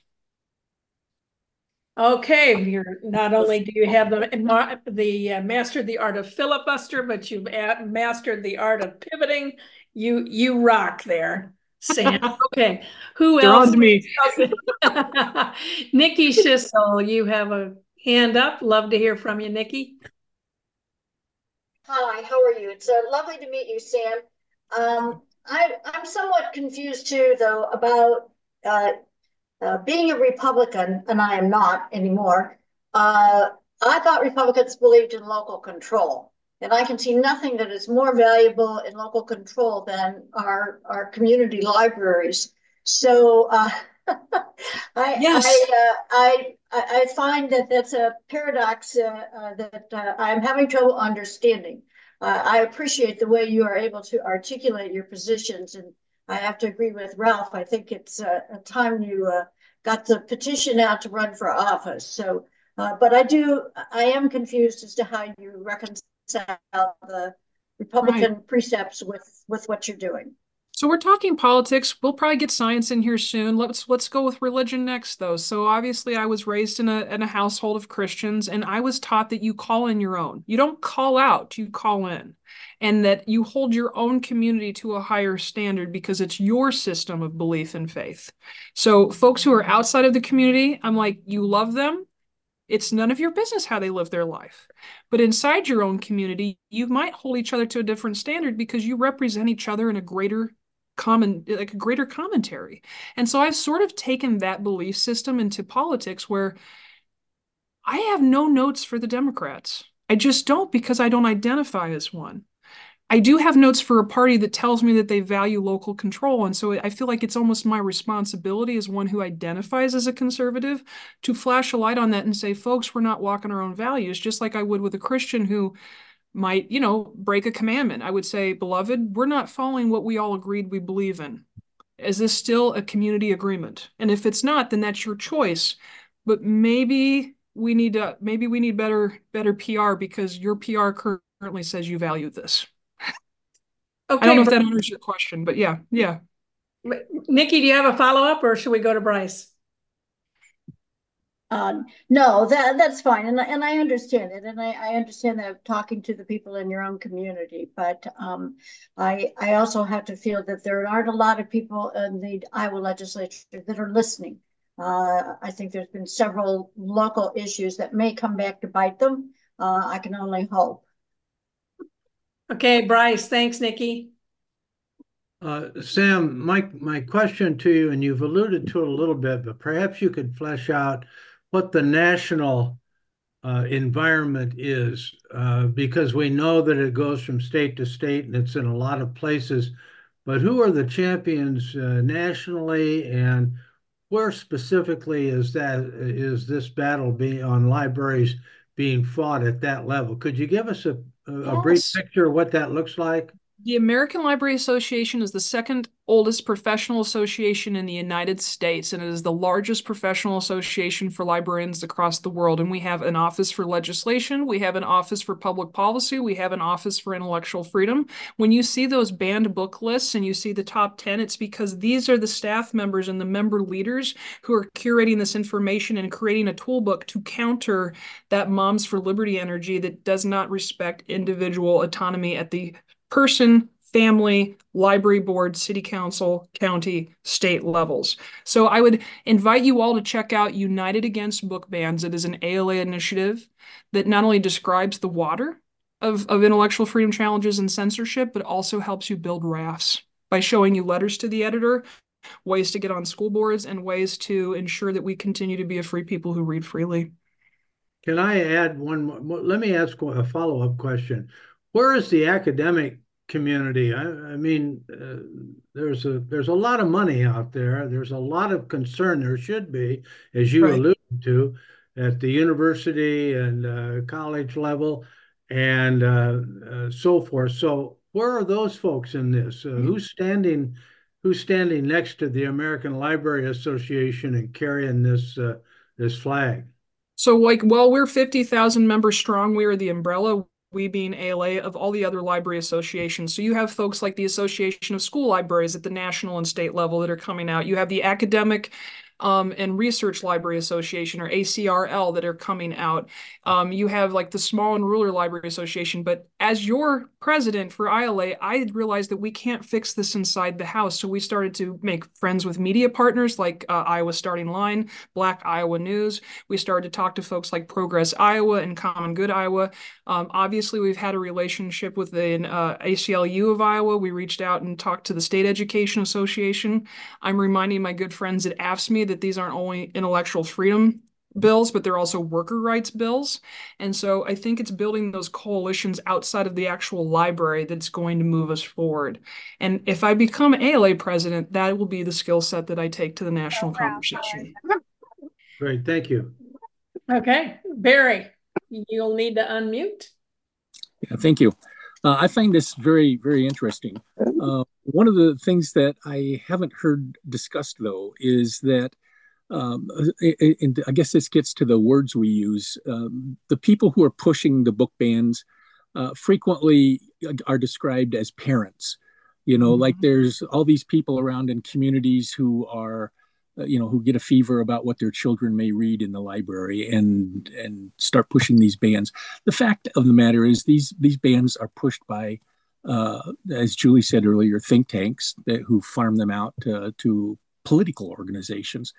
Speaker 1: Okay, you're not only do you have the the uh, mastered the art of filibuster, but you've mastered the art of pivoting. You you rock there, Sam. Okay, who
Speaker 2: They're
Speaker 1: else?
Speaker 2: On me.
Speaker 1: Nikki Schissel, you have a hand up. Love to hear from you, Nikki.
Speaker 7: Hi, how are you? It's uh, lovely to meet you, Sam. Um, I, I'm somewhat confused too, though, about uh, uh, being a Republican, and I am not anymore, uh, I thought Republicans believed in local control. And I can see nothing that is more valuable in local control than our, our community libraries. So uh, I,
Speaker 2: yes.
Speaker 7: I, uh, I, I, find that that's a paradox uh, uh, that I'm having trouble understanding. I appreciate the way you are able to articulate your positions and I have to agree with Ralph. I think it's a, a time you uh, got the petition out to run for office. So, uh, but I do, I am confused as to how you reconcile the Republican right. precepts with with what you're doing.
Speaker 2: So we're talking politics. We'll probably get science in here soon. Let's let's go with religion next though. So obviously I was raised in a in a household of Christians and I was taught that you call in your own. You don't call out, you call in. And that you hold your own community to a higher standard because it's your system of belief and faith. So folks who are outside of the community, I'm like, you love them. It's none of your business how they live their life. But inside your own community, you might hold each other to a different standard because you represent each other in a greater common like a greater commentary. And so i've sort of taken that belief system into politics where i have no notes for the democrats. I just don't because i don't identify as one. I do have notes for a party that tells me that they value local control and so i feel like it's almost my responsibility as one who identifies as a conservative to flash a light on that and say folks we're not walking our own values just like i would with a christian who might, you know, break a commandment. I would say, beloved, we're not following what we all agreed we believe in. Is this still a community agreement? And if it's not, then that's your choice. But maybe we need to maybe we need better better PR because your PR currently says you value this. Okay, I don't know if that answers your question, but yeah, yeah.
Speaker 1: Nikki, do you have a follow up, or should we go to Bryce?
Speaker 7: Um, no, that that's fine, and and I understand it, and I, I understand that talking to the people in your own community. But um, I I also have to feel that there aren't a lot of people in the Iowa legislature that are listening. Uh, I think there's been several local issues that may come back to bite them. Uh, I can only hope.
Speaker 1: Okay, Bryce. Thanks, Nikki.
Speaker 8: Uh, Sam, my my question to you, and you've alluded to it a little bit, but perhaps you could flesh out what the national uh, environment is, uh, because we know that it goes from state to state and it's in a lot of places. But who are the champions uh, nationally, and where specifically is that is this battle being on libraries being fought at that level? Could you give us a, a, yes. a brief picture of what that looks like?
Speaker 2: The American Library Association is the second oldest professional association in the United States, and it is the largest professional association for librarians across the world. And we have an office for legislation, we have an office for public policy, we have an office for intellectual freedom. When you see those banned book lists and you see the top 10, it's because these are the staff members and the member leaders who are curating this information and creating a toolbook to counter that Moms for Liberty energy that does not respect individual autonomy at the person, family, library board, city council, county, state levels. So I would invite you all to check out United Against Book Bans. It is an ALA initiative that not only describes the water of, of intellectual freedom challenges and censorship, but also helps you build rafts by showing you letters to the editor, ways to get on school boards, and ways to ensure that we continue to be a free people who read freely.
Speaker 8: Can I add one more? Let me ask a follow up question. Where is the academic community. I, I mean, uh, there's a there's a lot of money out there. There's a lot of concern. There should be, as you right. alluded to, at the university and uh, college level, and uh, uh so forth. So, where are those folks in this? Mm-hmm. Who's standing? Who's standing next to the American Library Association and carrying this uh, this flag?
Speaker 2: So, like, while we're fifty thousand members strong. We are the umbrella we being ALA, of all the other library associations. So you have folks like the Association of School Libraries at the national and state level that are coming out. You have the academic um, and Research Library Association or ACRL that are coming out. Um, you have like the Small and Rural Library Association. But as your president for ILA, I realized that we can't fix this inside the House. So we started to make friends with media partners like uh, Iowa Starting Line, Black Iowa News. We started to talk to folks like Progress Iowa and Common Good Iowa. Um, obviously, we've had a relationship with the uh, ACLU of Iowa. We reached out and talked to the State Education Association. I'm reminding my good friends at AFSCME that these aren't only intellectual freedom bills, but they're also worker rights bills. And so I think it's building those coalitions outside of the actual library that's going to move us forward. And if I become ALA president, that will be the skill set that I take to the national oh, conversation.
Speaker 8: Great, thank you.
Speaker 1: Okay, Barry, you'll need to unmute.
Speaker 9: Yeah, thank you. Uh, I find this very, very interesting. Uh, one of the things that I haven't heard discussed, though, is that um, and I guess this gets to the words we use. Um, the people who are pushing the book bans uh, frequently are described as parents. You know, mm-hmm. like there's all these people around in communities who are, uh, you know, who get a fever about what their children may read in the library and and start pushing these bans. The fact of the matter is these these bans are pushed by uh, as Julie said earlier, think tanks that, who farm them out to, to political organizations.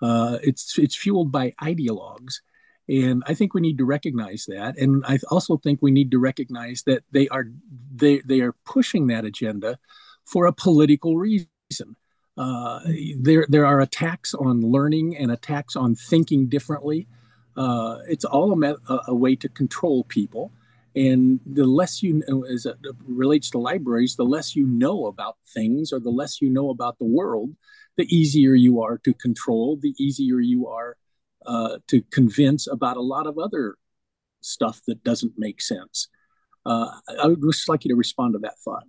Speaker 9: Uh, it's it's fueled by ideologues, and I think we need to recognize that. And I also think we need to recognize that they are they they are pushing that agenda for a political reason. Uh, there there are attacks on learning and attacks on thinking differently. Uh, it's all a, a, way to control people. And the less you know, as it relates to libraries, the less you know about things or the less you know about the world, the easier you are to control, the easier you are uh, to convince about a lot of other stuff that doesn't make sense. Uh, I would just like you to respond to that thought.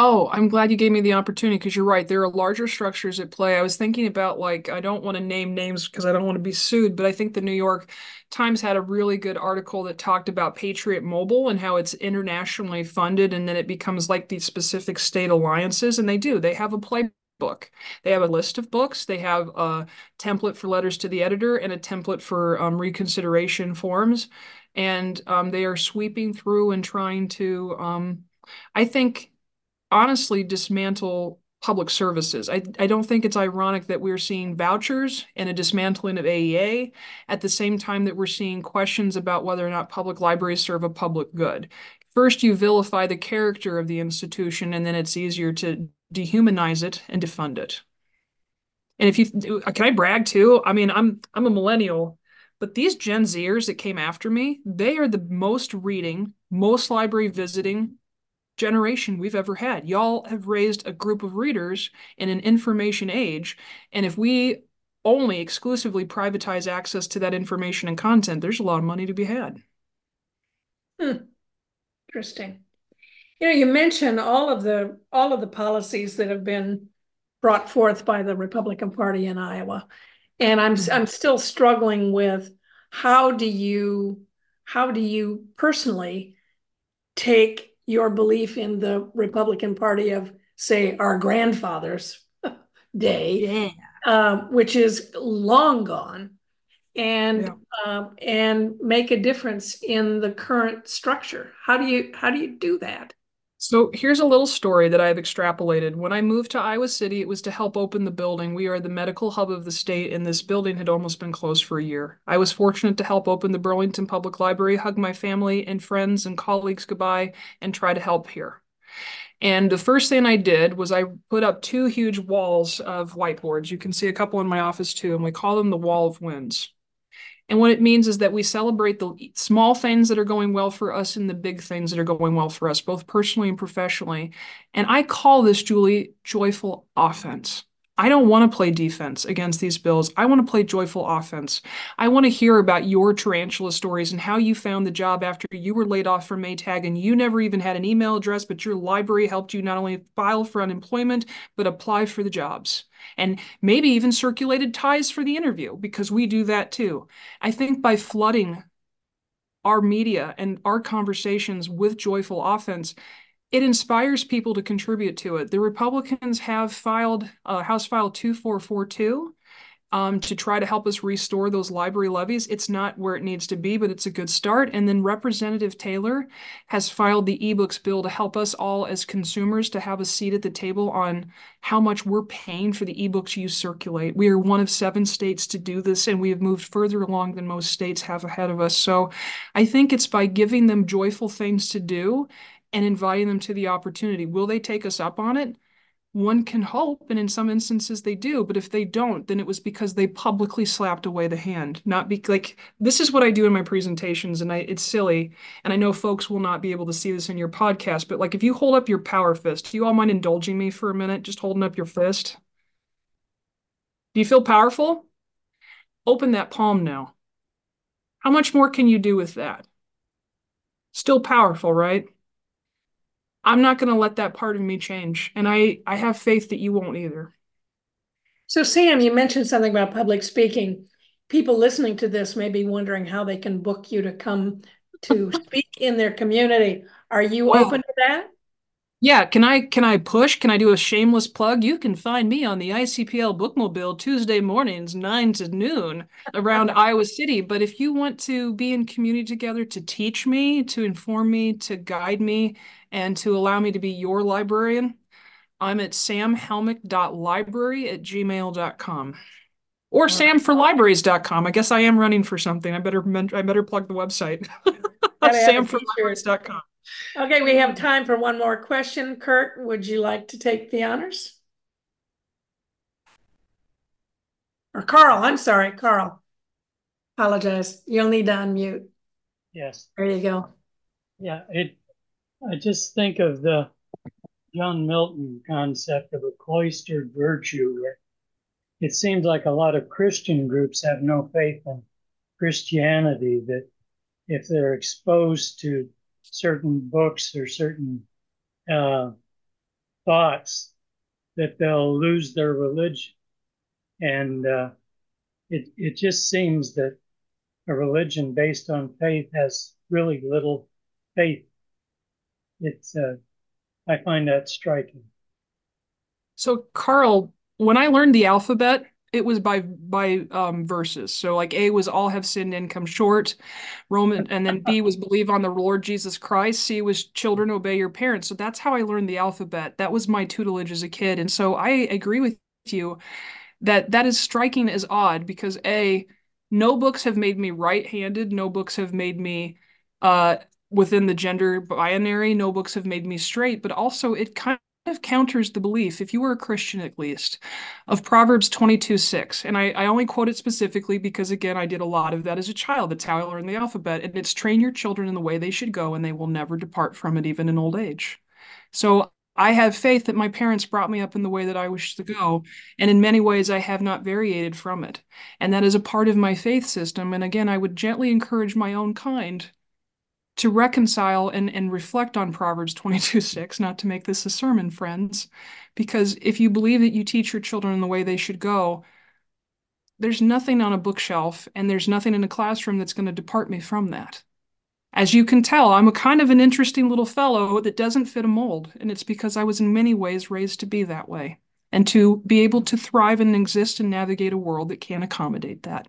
Speaker 2: Oh, I'm glad you gave me the opportunity because you're right. There are larger structures at play. I was thinking about like I don't want to name names because I don't want to be sued, but I think the New York Times had a really good article that talked about Patriot Mobile and how it's internationally funded and then it becomes like these specific state alliances and they do. They have a playbook. They have a list of books. They have a template for letters to the editor and a template for um, reconsideration forms. And um, they are sweeping through and trying to, um, I think, honestly dismantle public services. I, I don't think it's ironic that we're seeing vouchers and a dismantling of AEA at the same time that we're seeing questions about whether or not public libraries serve a public good. First, you vilify the character of the institution, and then it's easier to dehumanize it and defund it. And if you can I brag too? I mean, I'm I'm a millennial, but these Gen Zers that came after me, they are the most reading, most library visiting, generation we've ever had. Y'all have raised a group of readers in an information age. And if we only exclusively privatize access to that information and content, there's a lot of money to be had.
Speaker 1: Hmm. Interesting. You know, you mentioned all of the all of the policies that have been brought forth by the Republican Party in Iowa. And I'm I'm still struggling with how do you how do you personally take your belief in the Republican Party of, say, our grandfathers' day, yeah. um, which is long gone, and yeah. um, and make a difference in the current structure. How do you how do you do that?
Speaker 2: So here's a little story that I've extrapolated. When I moved to Iowa City, it was to help open the building. We are the medical hub of the state, and this building had almost been closed for a year. I was fortunate to help open the Burlington Public Library, hug my family and friends and colleagues goodbye, and try to help here. And the first thing I did was I put up two huge walls of whiteboards. You can see a couple in my office too, and we call them the Wall of Wins. And what it means is that we celebrate the small things that are going well for us and the big things that are going well for us, both personally and professionally. And I call this, Julie, joyful offense. I don't want to play defense against these bills. I want to play joyful offense. I want to hear about your tarantula stories and how you found the job after you were laid off from Maytag and you never even had an email address, but your library helped you not only file for unemployment, but apply for the jobs. And maybe even circulated ties for the interview because we do that too. I think by flooding our media and our conversations with joyful offense, it inspires people to contribute to it. The Republicans have filed uh, House File 2442 um, to try to help us restore those library levies. It's not where it needs to be, but it's a good start. And then Representative Taylor has filed the ebooks bill to help us all as consumers to have a seat at the table on how much we're paying for the ebooks you circulate. We are one of seven states to do this, and we have moved further along than most states have ahead of us. So I think it's by giving them joyful things to do and inviting them to the opportunity. Will they take us up on it? One can hope, and in some instances they do, but if they don't, then it was because they publicly slapped away the hand. Not be like this is what I do in my presentations, and I it's silly, and I know folks will not be able to see this in your podcast, but like if you hold up your power fist, do you all mind indulging me for a minute? Just holding up your fist. Do you feel powerful? Open that palm now. How much more can you do with that? Still powerful, right? I'm not going to let that part of me change. And I, I have faith that you won't either.
Speaker 1: So, Sam, you mentioned something about public speaking. People listening to this may be wondering how they can book you to come to speak in their community. Are you well, open to that?
Speaker 2: Yeah, can I can I push? Can I do a shameless plug? You can find me on the ICPL Bookmobile Tuesday mornings, nine to noon, around Iowa City. But if you want to be in community together to teach me, to inform me, to guide me, and to allow me to be your librarian, I'm at samhelmick.library at gmail.com. Or samforlibraries.com. I guess I am running for something. I better I better plug the website. samforlibraries.com.
Speaker 1: Okay, we have time for one more question. Kurt, would you like to take the honors? Or Carl, I'm sorry, Carl. Apologize. You'll need to unmute.
Speaker 10: Yes.
Speaker 1: There you go.
Speaker 10: Yeah, it. I just think of the John Milton concept of a cloistered virtue. where It seems like a lot of Christian groups have no faith in Christianity, that if they're exposed to certain books or certain uh, thoughts that they'll lose their religion. And uh, it, it just seems that a religion based on faith has really little faith. It's, uh, I find that striking.
Speaker 2: So, Carl, when I learned the alphabet, it was by by um, verses. So like A was all have sinned and come short. Roman and then B was believe on the Lord Jesus Christ. C was children obey your parents. So that's how I learned the alphabet. That was my tutelage as a kid. And so I agree with you that that is striking as odd because A, no books have made me right-handed, no books have made me uh within the gender binary, no books have made me straight, but also it kind of counters the belief, if you were a Christian at least, of Proverbs 22 6. And I, I only quote it specifically because, again, I did a lot of that as a child. That's how I learned the alphabet. And it's train your children in the way they should go, and they will never depart from it, even in old age. So I have faith that my parents brought me up in the way that I wish to go. And in many ways, I have not variated from it. And that is a part of my faith system. And again, I would gently encourage my own kind to reconcile and, and reflect on Proverbs 22 6, not to make this a sermon, friends, because if you believe that you teach your children the way they should go, there's nothing on a bookshelf and there's nothing in a classroom that's going to depart me from that. As you can tell, I'm a kind of an interesting little fellow that doesn't fit a mold, and it's because I was in many ways raised to be that way and to be able to thrive and exist and navigate a world that can't accommodate that.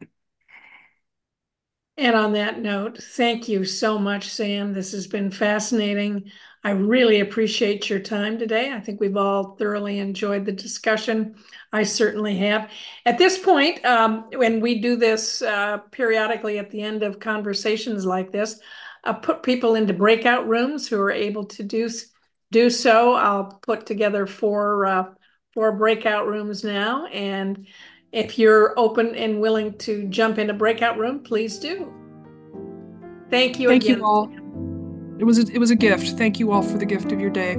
Speaker 1: And on that note, thank you so much, Sam. This has been fascinating. I really appreciate your time today. I think we've all thoroughly enjoyed the discussion. I certainly have. At this point, um, when we do this uh, periodically at the end of conversations like this, I put people into breakout rooms who are able to do do so. I'll put together four uh, four breakout rooms now, and if you're open and willing to jump in a breakout room, please do. Thank you
Speaker 2: Thank
Speaker 1: again.
Speaker 2: you all. It was a, it was a gift. Thank you all for the gift of your day.